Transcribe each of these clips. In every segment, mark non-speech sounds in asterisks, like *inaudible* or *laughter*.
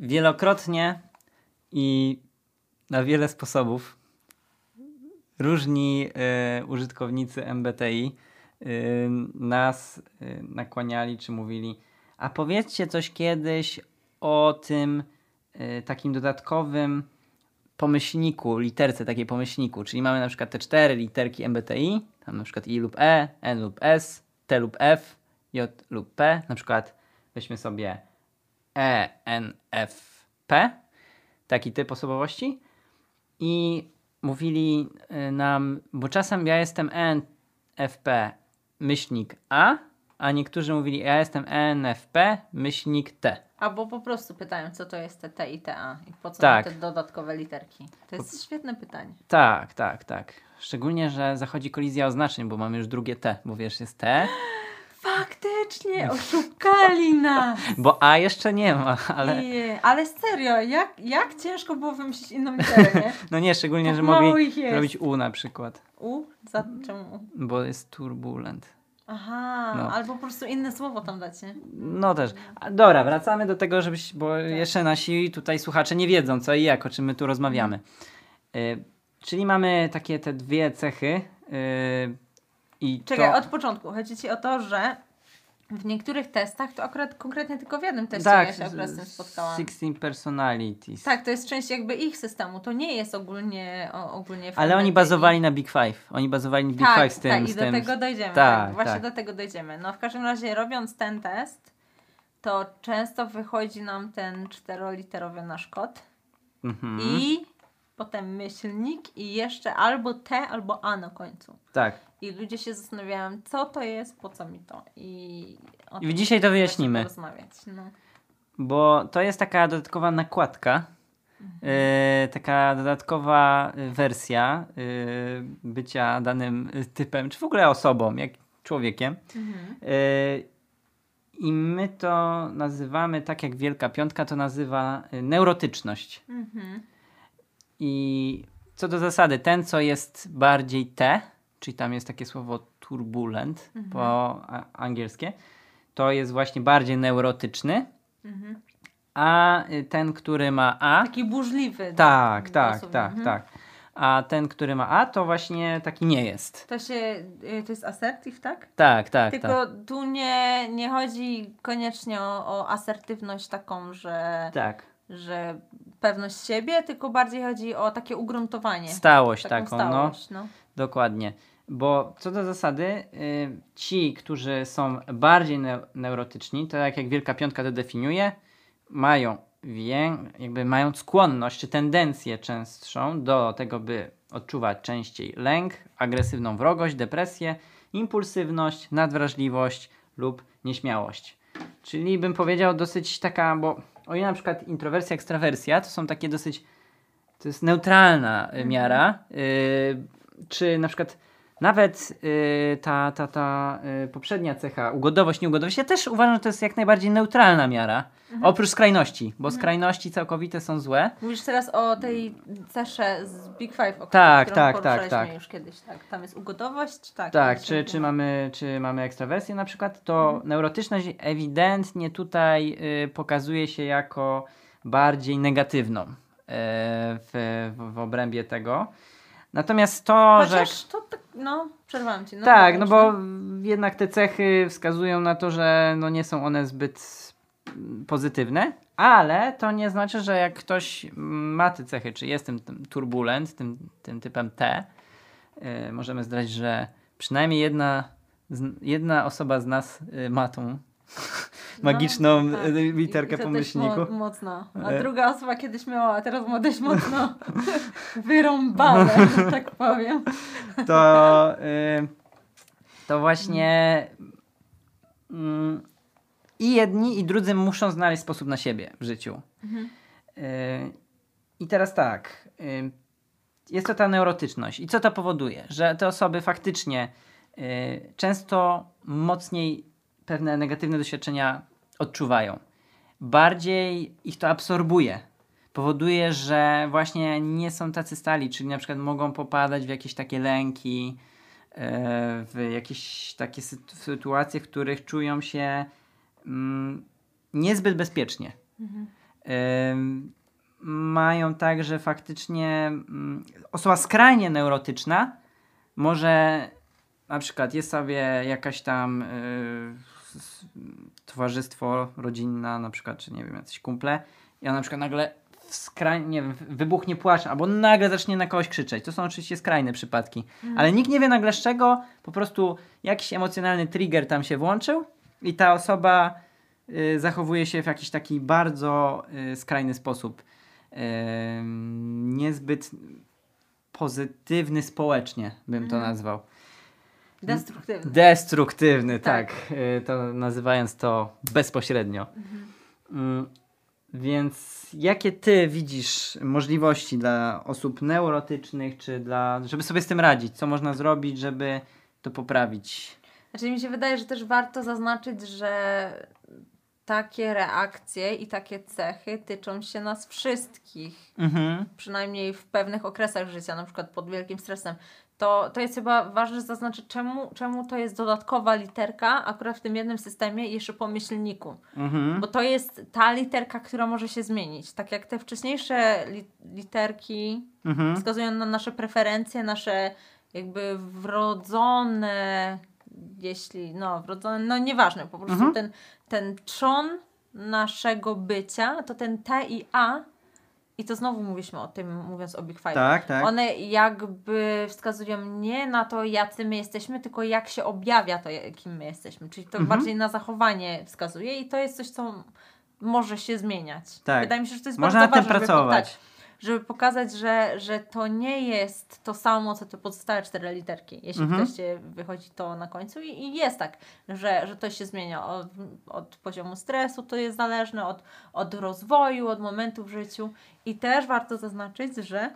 wielokrotnie i na wiele sposobów różni y, użytkownicy MBTI y, nas y, nakłaniali czy mówili, a powiedzcie coś kiedyś o tym takim dodatkowym pomyślniku, literce takiej pomyślniku, czyli mamy na przykład te cztery literki MBTI, tam na przykład I lub E, N lub S, T lub F, J lub P, na przykład weźmy sobie E, N, F, P, taki typ osobowości i mówili y, nam, bo czasem ja jestem ENFP myślnik A, a niektórzy mówili ja jestem ENFP myślnik T. Albo po prostu pytają, co to jest te T i TA i po co Tak. te dodatkowe literki. To jest świetne pytanie. Tak, tak, tak. Szczególnie, że zachodzi kolizja oznaczeń, bo mamy już drugie T, bo wiesz, jest T, Faktycznie, oszukali nas! *laughs* bo A jeszcze nie ma, ale Nie, ale serio, jak, jak ciężko było wymyślić inną literę, nie? *laughs* no nie, szczególnie, Tak że mogli robić U na przykład, U? Za czemu U? bo jest turbulent. Aha, No. albo po prostu inne słowo tam dać, nie? No też. Dobra, wracamy do tego, żebyś, bo jeszcze nasi tutaj słuchacze nie wiedzą co i jak, o czym my tu rozmawiamy. Y, czyli mamy takie te dwie cechy y, i Czekaj, to... od początku. Chodzi ci o to, że w niektórych testach, to akurat konkretnie tylko w jednym teście tak, ja się akurat z tym spotkałam. 16 personalities. Tak, to jest część jakby ich systemu, to nie jest ogólnie, o, ogólnie Ale oni bazowali na Big Five. Oni bazowali na Big tak, Five z tym. tak, i do tym, tego dojdziemy. Tak, Tak, właśnie tak. do tego dojdziemy. No w każdym razie robiąc ten test, to często wychodzi nam ten czteroliterowy nasz kod Mhm. i potem myślnik i jeszcze albo T, albo A na końcu. Tak. I ludzie się zastanawiają, co to jest, po co mi to. I, I dzisiaj to wyjaśnimy. porozmawiać. No. Bo to jest taka dodatkowa nakładka, Mhm. y, taka dodatkowa wersja y, bycia danym typem, czy w ogóle osobą, jak człowiekiem. Mhm. Y, I my to nazywamy, tak jak Wielka Piątka to nazywa y, neurotyczność. Mhm. I co do zasady, ten, co jest bardziej T, czyli tam jest takie słowo turbulent Mhm. po angielskie, to jest właśnie bardziej neurotyczny, Mhm. a y, ten, który ma A, Taki burzliwy. tak, tak, dosłownie. tak, Mhm. tak. A ten, który ma A, to właśnie taki nie jest. To się, y, to jest assertive, tak? Tak, tak, Tylko tak. tu nie, nie chodzi koniecznie o, o asertywność taką, że, Tak. że pewność siebie, tylko bardziej chodzi o takie ugruntowanie. Stałość taką taką, no. stałość, no. Dokładnie. Bo co do zasady, y, ci, którzy są bardziej neu- neurotyczni, to jak, jak Wielka Piątka to definiuje, mają wię, jakby mają skłonność czy tendencję częstszą do tego, by odczuwać częściej lęk, agresywną wrogość, depresję, impulsywność, nadwrażliwość lub nieśmiałość. Czyli bym powiedział dosyć taka, bo o ile na przykład introwersja, ekstrawersja to są takie dosyć, to jest neutralna y, miara, y, czy na przykład nawet y, ta, ta, ta poprzednia cecha, ugodowość, nieugodowość, ja też uważam, że to jest jak najbardziej neutralna miara, oprócz skrajności, bo skrajności całkowite są złe. Mówisz teraz o tej cesze z Big Five, o Tak, tak, tak, tak. już kiedyś. Tak. Tam jest ugodowość, tak. Tak, czy, czy, ma- mamy, czy mamy ekstrawersję na przykład, to neurotyczność ewidentnie tutaj y, pokazuje się jako bardziej negatywną y, w, w, w obrębie tego. Natomiast to, że... Chociaż to tak, no, przerwałam ci. No, tak, no bo jednak te cechy wskazują na to, że no nie są one zbyt pozytywne, ale to nie znaczy, że jak ktoś ma te cechy, czy jest tym, tym turbulent, tym, tym typem T, y, możemy zdradzić, że przynajmniej jedna, z, jedna osoba z nas y, ma tą magiczną No, tak. y, literkę po myślniku. Mo- mocno. A E. druga osoba kiedyś miała, a teraz ma dość mocno *laughs* wyrąbane, że tak powiem. to, y, to właśnie mm, i jedni, i drudzy muszą znaleźć sposób na siebie w życiu. Mhm. Y, I teraz tak. y, Jest to ta neurotyczność. I co to powoduje? Że te osoby faktycznie y, często mocniej pewne negatywne doświadczenia odczuwają. Bardziej ich to absorbuje. Powoduje, że właśnie nie są tacy stali, czyli na przykład mogą popadać w jakieś takie lęki, e, w jakieś takie sytu- sytuacje, w których czują się niezbyt bezpiecznie. Mhm. Mają tak, że faktycznie mm, osoba skrajnie neurotyczna może na przykład jest sobie jakaś tam y, towarzystwo rodzinna, na przykład, czy nie wiem, jacyś kumple i ona na przykład nagle skrajnie, wybuchnie płaczem, albo nagle zacznie na kogoś krzyczeć. To są oczywiście skrajne przypadki. Ale nikt nie wie nagle z czego, po prostu jakiś emocjonalny trigger tam się włączył i ta osoba y, zachowuje się w jakiś taki bardzo y, skrajny sposób. Niezbyt pozytywny społecznie bym to nazwał. Destruktywny. Destruktywny, tak. Tak. y, To nazywając to bezpośrednio. Mm, Więc jakie ty widzisz możliwości dla osób neurotycznych, czy dla, żeby sobie z tym radzić? Co można zrobić, żeby to poprawić? Znaczy mi się wydaje, że też warto zaznaczyć, że takie reakcje i takie cechy tyczą się nas wszystkich. Mhm. przynajmniej w pewnych okresach życia, na przykład pod wielkim stresem, to, to jest chyba ważne zaznaczyć, czemu, czemu to jest dodatkowa literka akurat w tym jednym systemie i jeszcze po myślniku. Mhm. Bo to jest ta literka, która może się zmienić. Tak jak te wcześniejsze li, literki Mhm. wskazują na nasze preferencje, nasze jakby wrodzone, jeśli, no wrodzone, no nieważne, po prostu Mhm. ten, ten trzon naszego bycia, to ten T i A i to znowu mówiliśmy o tym, mówiąc o Big Five. Tak, tak. One jakby wskazują nie na to, jacy my jesteśmy, tylko jak się objawia to, kim my jesteśmy. Czyli to Mhm. bardziej na zachowanie wskazuje i to jest coś, co może się zmieniać. Tak. Wydaje mi się, że to jest Można bardzo nad tym ważne, pracować. Żeby, tak, żeby pokazać, że, że to nie jest to samo, co te pozostałe cztery literki. Jeśli Mhm. wychodzi to na końcu i, i jest tak, że, że to się zmienia od, od poziomu stresu, to jest zależne od, od rozwoju, od momentu w życiu. I też warto zaznaczyć, że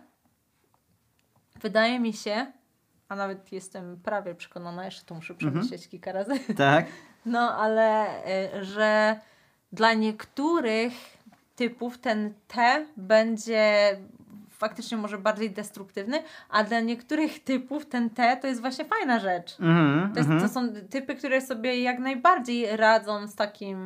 wydaje mi się, a nawet jestem prawie przekonana, jeszcze to muszę Mhm. przemyśleć kilka razy, Tak. *laughs* no ale y, że dla niektórych typów ten T będzie faktycznie może bardziej destruktywny, a dla niektórych typów ten T to jest właśnie fajna rzecz. Mhm. To, jest, mhm. to są typy, które sobie jak najbardziej radzą z takim,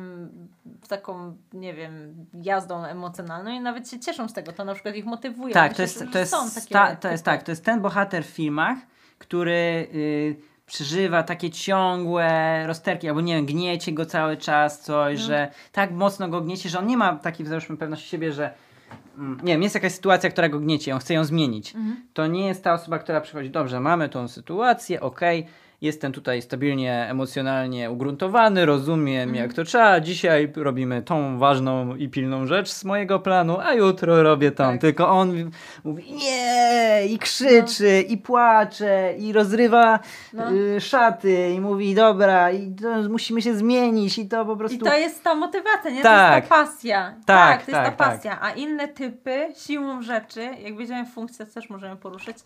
z taką, nie wiem, jazdą emocjonalną i nawet się cieszą z tego. To na przykład ich motywuje. Tak, to jest, to jest, są takie sta, to jest tak, to jest ten bohater w filmach, który y, przeżywa takie ciągłe rozterki, albo nie wiem, gniecie go cały czas, coś, No. że tak mocno go gniecie, że on nie ma takiej załóżmy pewności siebie, że mm, nie wiem, jest jakaś sytuacja, która go gniecie, on chce ją zmienić. Mhm. To nie jest ta osoba, która przychodzi, dobrze, mamy tą sytuację, okej, jestem tutaj stabilnie, emocjonalnie ugruntowany, rozumiem Mhm. jak to trzeba, dzisiaj robimy tą ważną i pilną rzecz z mojego planu, a jutro robię tą. Tak. Tylko on mówi nie i krzyczy i płacze i rozrywa No. y, szaty i mówi dobra i to musimy się zmienić i to po prostu... I to jest ta motywacja, nie? Tak. To jest ta pasja. Tak, to jest tak, ta tak. pasja. A inne typy, siłą rzeczy, jak wiedziałem funkcję, też możemy poruszyć,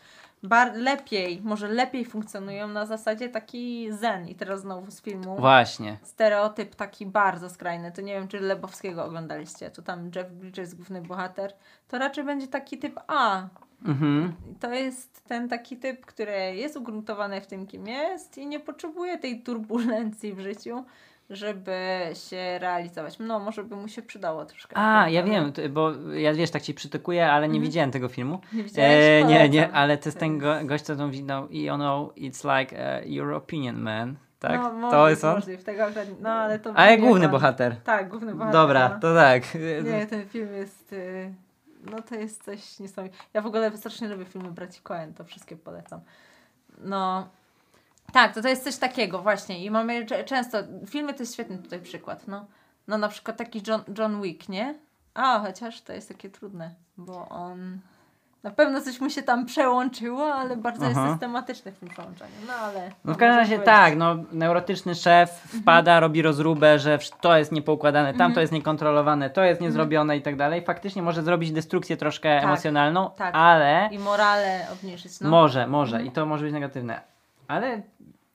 bar lepiej, może lepiej funkcjonują na zasadzie taki zen. I teraz znowu z filmu. Właśnie. Stereotyp taki bardzo skrajny. To nie wiem, czy Lebowskiego oglądaliście. To tam Jeff Bridges, główny bohater. To raczej będzie taki typ A. Mhm. To jest ten taki typ, który jest ugruntowany w tym, kim jest i nie potrzebuje tej turbulencji w życiu, żeby się realizować. No, może by mu się przydało troszkę. A, ja ale- wiem, bo ja wiesz, tak ci przytykuję, ale nie Mhm. widziałem tego filmu. Nie widziałeś? E, nie, nie, ale to jest ten go, gość, co tą widał i ono, it's like uh, your opinion, man. Tak? No, to możliw, jest on? możliw, tego no, ale to Ale główny bohater. Tak, główny bohater. Dobra, no. to tak. Nie, ten film jest... y, No to jest coś niesamowitego. Ja w ogóle strasznie lubię filmy braci Coen, to wszystkie polecam. No... Tak, to to jest coś takiego właśnie i mamy często... Filmy to jest świetny tutaj przykład, no. No na przykład taki John, John Wick, nie? A, chociaż to jest takie trudne, bo on... Na pewno coś mu się tam przełączyło, ale bardzo jest Aha. systematyczny w tym przełączaniu. No ale... No w każdym może razie powiedzieć. tak, no neurotyczny szef wpada, robi rozróbę, że to jest niepoukładane, Mhm. jest niekontrolowane, to jest niezrobione i tak dalej. Faktycznie może zrobić destrukcję troszkę Tak, emocjonalną, tak. ale I morale obniżyć, no. może, może i to może być negatywne. Ale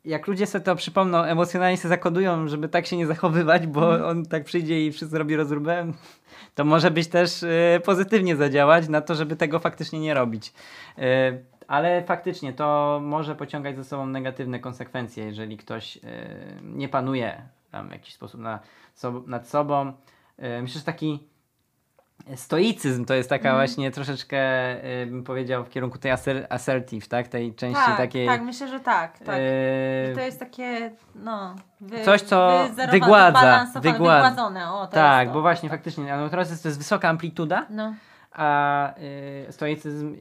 jak ludzie sobie to przypomną, emocjonalnie się zakodują, żeby tak się nie zachowywać, bo Mhm. on tak przyjdzie i wszyscy robi rozróbę, to może być też y, pozytywnie zadziałać na to, żeby tego faktycznie nie robić. Y, ale faktycznie to może pociągać ze sobą negatywne konsekwencje, jeżeli ktoś y, nie panuje tam w jakiś sposób na, sob- nad sobą. Myślę, że taki stoicyzm to jest taka Mhm. właśnie troszeczkę, y, bym powiedział, w kierunku tej aser- assertive, tak? Tej części Tak, takiej. tak, myślę, że tak. tak. y, to jest takie, no... Wy, Coś, co wygładza. Wygładzone, o, to tak, bo właśnie faktycznie, no teraz jest, to jest wysoka amplituda, No, a y, stoicyzm,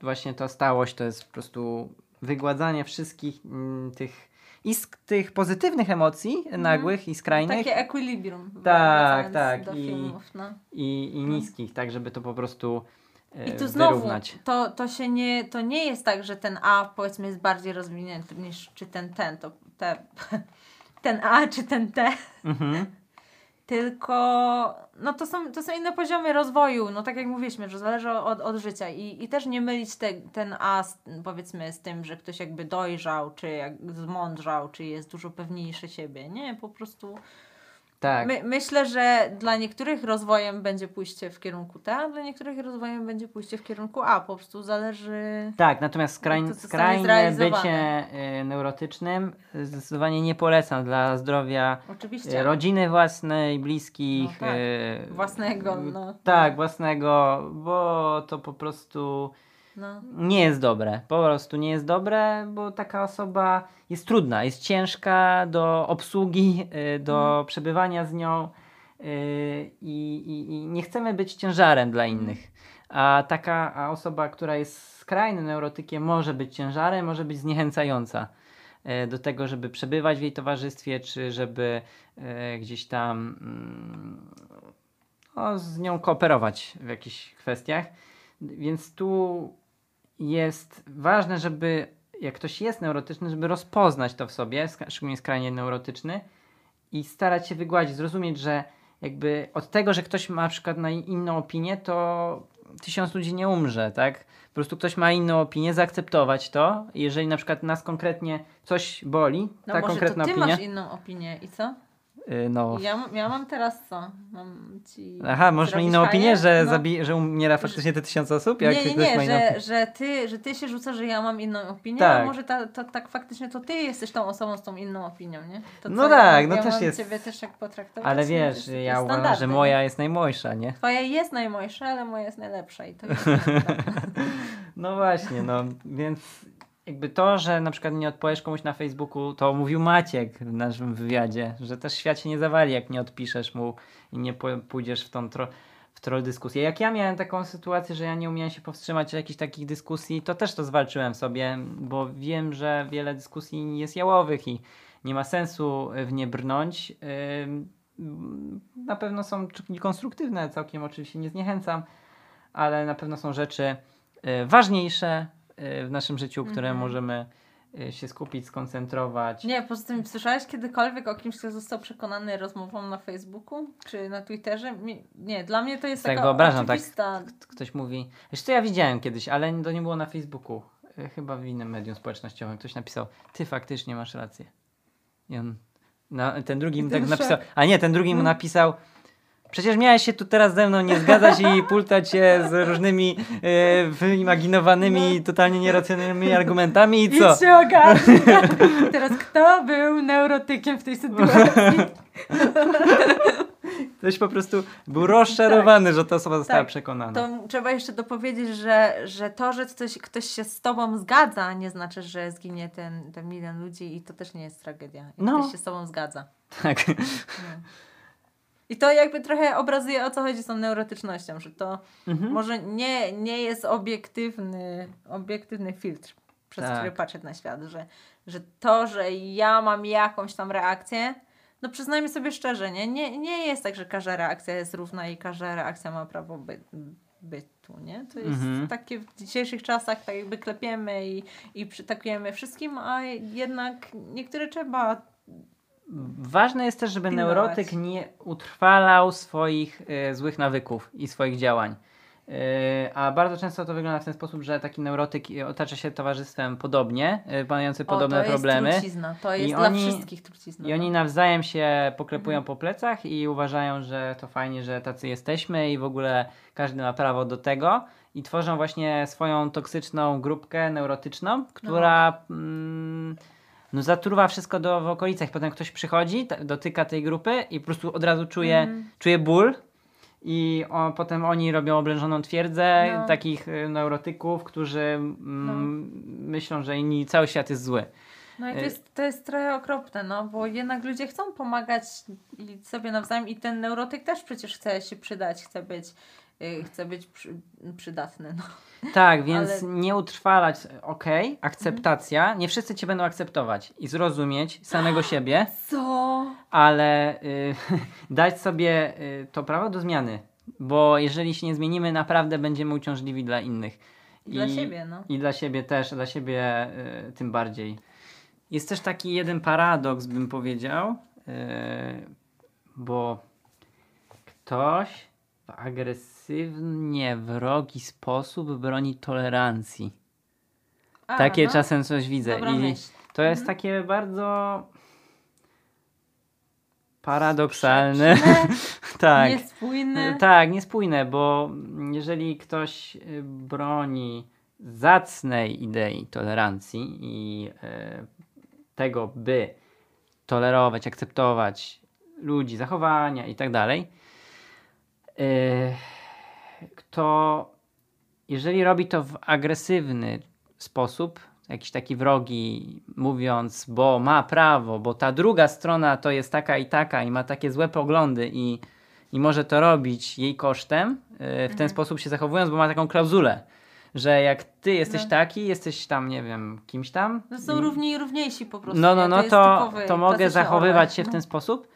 właśnie ta stałość to jest po prostu wygładzanie wszystkich mm, tych i sk- tych pozytywnych emocji nagłych i skrajnych takie equilibrium. Tak, tak, Do i- filmów, no. i, i niskich, tak żeby to po prostu y, I tu znowu, wyrównać. to, to się nie, to nie jest tak, że ten A powiedzmy jest bardziej rozwinięty niż czy ten ten, to te, *laughs* ten A czy ten T, Mhm. Tylko no to są, to są inne poziomy rozwoju, no tak jak mówiliśmy, że zależy od, od życia i, i też nie mylić te, ten A z, powiedzmy z tym, że ktoś jakby dojrzał, czy jak zmądrzał, czy jest dużo pewniejszy siebie, nie, po prostu Tak. My, myślę, że dla niektórych rozwojem będzie pójście w kierunku T, a dla niektórych rozwojem będzie pójście w kierunku A. Po prostu zależy. Tak, natomiast skrań, to skrajne bycie y, neurotycznym zdecydowanie nie polecam dla zdrowia Oczywiście. y, rodziny własnej, bliskich. No tak. y, Własnego, y, no. Tak, własnego, bo to po prostu No. nie jest dobre. Po prostu nie jest dobre, bo taka osoba jest trudna, jest ciężka do obsługi, y, do Mhm. przebywania z nią y, i, i, i nie chcemy być ciężarem dla Mhm. innych. A taka a osoba, która jest skrajnym neurotykiem, może być ciężarem, może być zniechęcająca y, do tego, żeby przebywać w jej towarzystwie, czy żeby gdzieś tam mm, no, z nią kooperować w jakichś kwestiach. Więc tu jest ważne, żeby jak ktoś jest neurotyczny, żeby rozpoznać to w sobie, szczególnie skrajnie neurotyczny i starać się wygładzić, zrozumieć, że jakby od tego, że ktoś ma na przykład na inną opinię, to tysiąc ludzi nie umrze, tak? Po prostu ktoś ma inną opinię, zaakceptować to. Jeżeli na przykład nas konkretnie coś boli, No ta może konkretna to ty opinia, masz inną opinię i co? Y, no. Ja, mam- ja mam teraz co? Mam ci. Aha, możesz mieć zrobić inną opinię, że, No. zabi- że umiera faktycznie te tysiące osób? Jak nie, nie, nie, że, że, ty, że ty się rzucasz, że ja mam inną opinię, Tak. a może ta, to, tak faktycznie to ty jesteś tą osobą z tą inną opinią, nie? To No tak, ja, no ja też mam jest- ciebie też jak potraktować. Ale no, wiesz, ja uważam, że nie? moja jest najmojsza, nie? Twoja jest najmojsza, ale moja jest najlepsza i to *laughs* jest No właśnie, no więc jakby to, że na przykład nie odpowiesz komuś na Facebooku, to mówił Maciek w naszym wywiadzie, że też świat się nie zawali, jak nie odpiszesz mu i nie pójdziesz w tą tro- w troll dyskusję. Jak ja miałem taką sytuację, że ja nie umiałem się powstrzymać od jakichś takich dyskusji, to też to zwalczyłem sobie, bo wiem, że wiele dyskusji jest jałowych i nie ma sensu w nie brnąć. Na pewno są konstruktywne, całkiem oczywiście nie zniechęcam, ale na pewno są rzeczy y, ważniejsze w naszym życiu, które Mhm. możemy y, się skupić, skoncentrować. Nie, poza tym słyszałeś kiedykolwiek o kimś, kto został przekonany rozmową na Facebooku czy na Twitterze? Nie, dla mnie to jest Tak taka wyobrażam, tak. oczywista... Ktoś mówi, jeszcze to ja widziałem kiedyś, ale to nie było na Facebooku, y, chyba w innym medium społecznościowym. Ktoś napisał, ty faktycznie masz rację. I on, ten drugi mu tak napisał, a nie, ten drugi mu No. napisał, Przecież miałeś się tu teraz ze mną nie zgadzać i pultać się z różnymi e, wyimaginowanymi, totalnie nieracjonalnymi argumentami i co? Idź się. *laughs* Teraz kto był neurotykiem w tej sytuacji? *laughs* Ktoś po prostu był rozczarowany, że ta osoba została Tak. przekonana. To trzeba jeszcze dopowiedzieć, że, że to, że ktoś, ktoś się z tobą zgadza, nie znaczy, że zginie ten, ten milion ludzi i to też nie jest tragedia. No. Ktoś się z tobą zgadza. Tak. No. *laughs* I to jakby trochę obrazuje o co chodzi z tą neurotycznością, że to Mhm. może nie, nie jest obiektywny, obiektywny filtr, przez Tak. który patrzę na świat, że, że to, że ja mam jakąś tam reakcję, no przyznajmy sobie szczerze, nie? Nie, nie jest tak, że każda reakcja jest równa i każda reakcja ma prawo by, bytu, nie? To jest Mhm. takie w dzisiejszych czasach tak jakby klepiemy i, i przytakujemy wszystkim, a jednak niektóre trzeba Ważne jest też, żeby Pilnować. neurotyk nie utrwalał swoich e, złych nawyków i swoich działań. E, a bardzo często to wygląda w ten sposób, że taki neurotyk e, otacza się towarzystwem podobnie, e, mający podobne o, to problemy. Jest trucizna. To jest I dla oni- wszystkich trucizna. I no. oni nawzajem się poklepują Mhm. po plecach i uważają, że to fajnie, że tacy jesteśmy i w ogóle każdy ma prawo do tego. I tworzą właśnie swoją toksyczną grupkę neurotyczną, która mm, no, zatruwa wszystko do, w okolicach. Potem ktoś przychodzi, dotyka tej grupy i po prostu od razu czuje, Mhm. czuje ból I o, potem oni robią oblężoną twierdzę No. takich y, neurotyków, którzy mm, myślą, że inni, cały świat jest zły. No i to Y- jest, to jest trochę okropne, no, bo jednak ludzie chcą pomagać sobie nawzajem i ten neurotyk też przecież chce się przydać, chce być, chce być przy, przydatny, no. Tak, więc Ale- nie utrwalać, okej, akceptacja, nie wszyscy cię będą akceptować i zrozumieć samego *gasps* siebie, Co? ale y, *laughs* dać sobie y, to prawo do zmiany, bo jeżeli się nie zmienimy, naprawdę będziemy uciążliwi dla innych. Dla siebie, no. I dla siebie też, dla siebie y, tym bardziej. Jest też taki jeden paradoks, bym powiedział, y, bo ktoś w agresywnie wrogi sposób broni tolerancji. A, Takie no, czasem coś widzę. Dobra I myśl. to jest takie bardzo paradoksalne. *laughs* tak. Niespójny. Tak, niespójne, bo jeżeli ktoś y, broni zacnej idei tolerancji i y, tego, by tolerować, akceptować ludzi, zachowania i tak dalej, y, to jeżeli robi to w agresywny sposób, jakiś taki wrogi, mówiąc, bo ma prawo, bo ta druga strona to jest taka i taka i ma takie złe poglądy i, i może to robić jej kosztem, y, w ten sposób się zachowując, bo ma taką klauzulę, że jak ty jesteś No. taki, jesteś tam, nie wiem, kimś tam. No są równi i równiejsi po prostu. no, no, no, to, typowy, to mogę zachowywać się w No. ten sposób.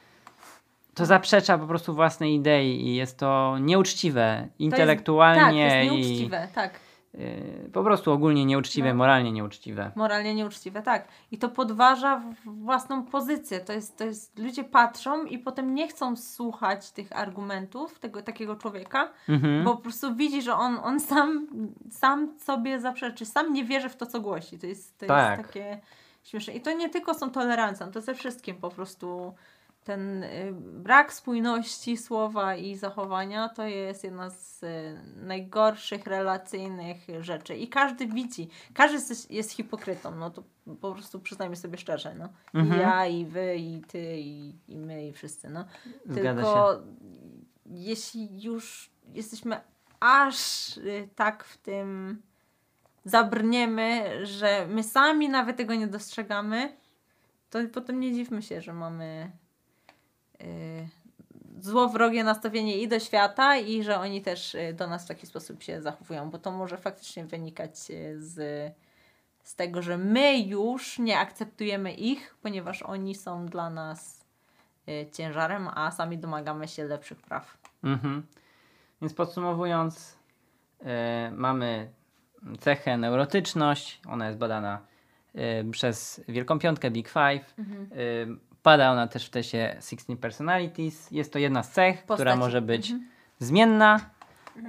To zaprzecza po prostu własnej idei i jest to nieuczciwe To jest- intelektualnie tak, jest i nieuczciwe, tak. y, po prostu ogólnie nieuczciwe, No. moralnie nieuczciwe. Moralnie nieuczciwe, tak. I to podważa własną pozycję. To jest, to jest, ludzie patrzą i potem nie chcą słuchać tych argumentów tego takiego człowieka, Mhm. bo po prostu widzi, że on, on sam, sam sobie zaprzeczy, sam nie wierzy w to, co głosi. To jest, to Tak. jest takie śmieszne. I to nie tylko są tolerancją, to ze wszystkim po prostu ten y, brak spójności słowa i zachowania to jest jedna z y, najgorszych relacyjnych rzeczy. I każdy widzi, każdy jest, jest hipokrytą, no to po prostu przyznajmy sobie szczerze, no. Mhm. I ja, i wy, i ty, i, i my, i wszyscy, no. Zgadza Tylko się. jeśli już jesteśmy aż y, tak w tym zabrniemy, że my sami nawet tego nie dostrzegamy, to potem nie dziwmy się, że mamy złowrogie nastawienie i do świata i że oni też y, do nas w taki sposób się zachowują, bo to może faktycznie wynikać y, z, z tego, że my już nie akceptujemy ich, ponieważ oni są dla nas y, ciężarem, a sami domagamy się lepszych praw. Mhm. Więc podsumowując, e, mamy cechę neurotyczność, ona jest badana przez Wielką Piątkę Big Five. Mhm. E, pada ona też w teście 16 Personalities. Jest to jedna z cech, która może być Mhm. zmienna.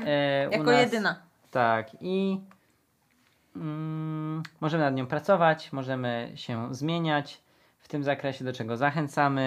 e, u Jako nas. jedyna. Tak, i mm, możemy nad nią pracować, możemy się zmieniać w tym zakresie, do czego zachęcamy.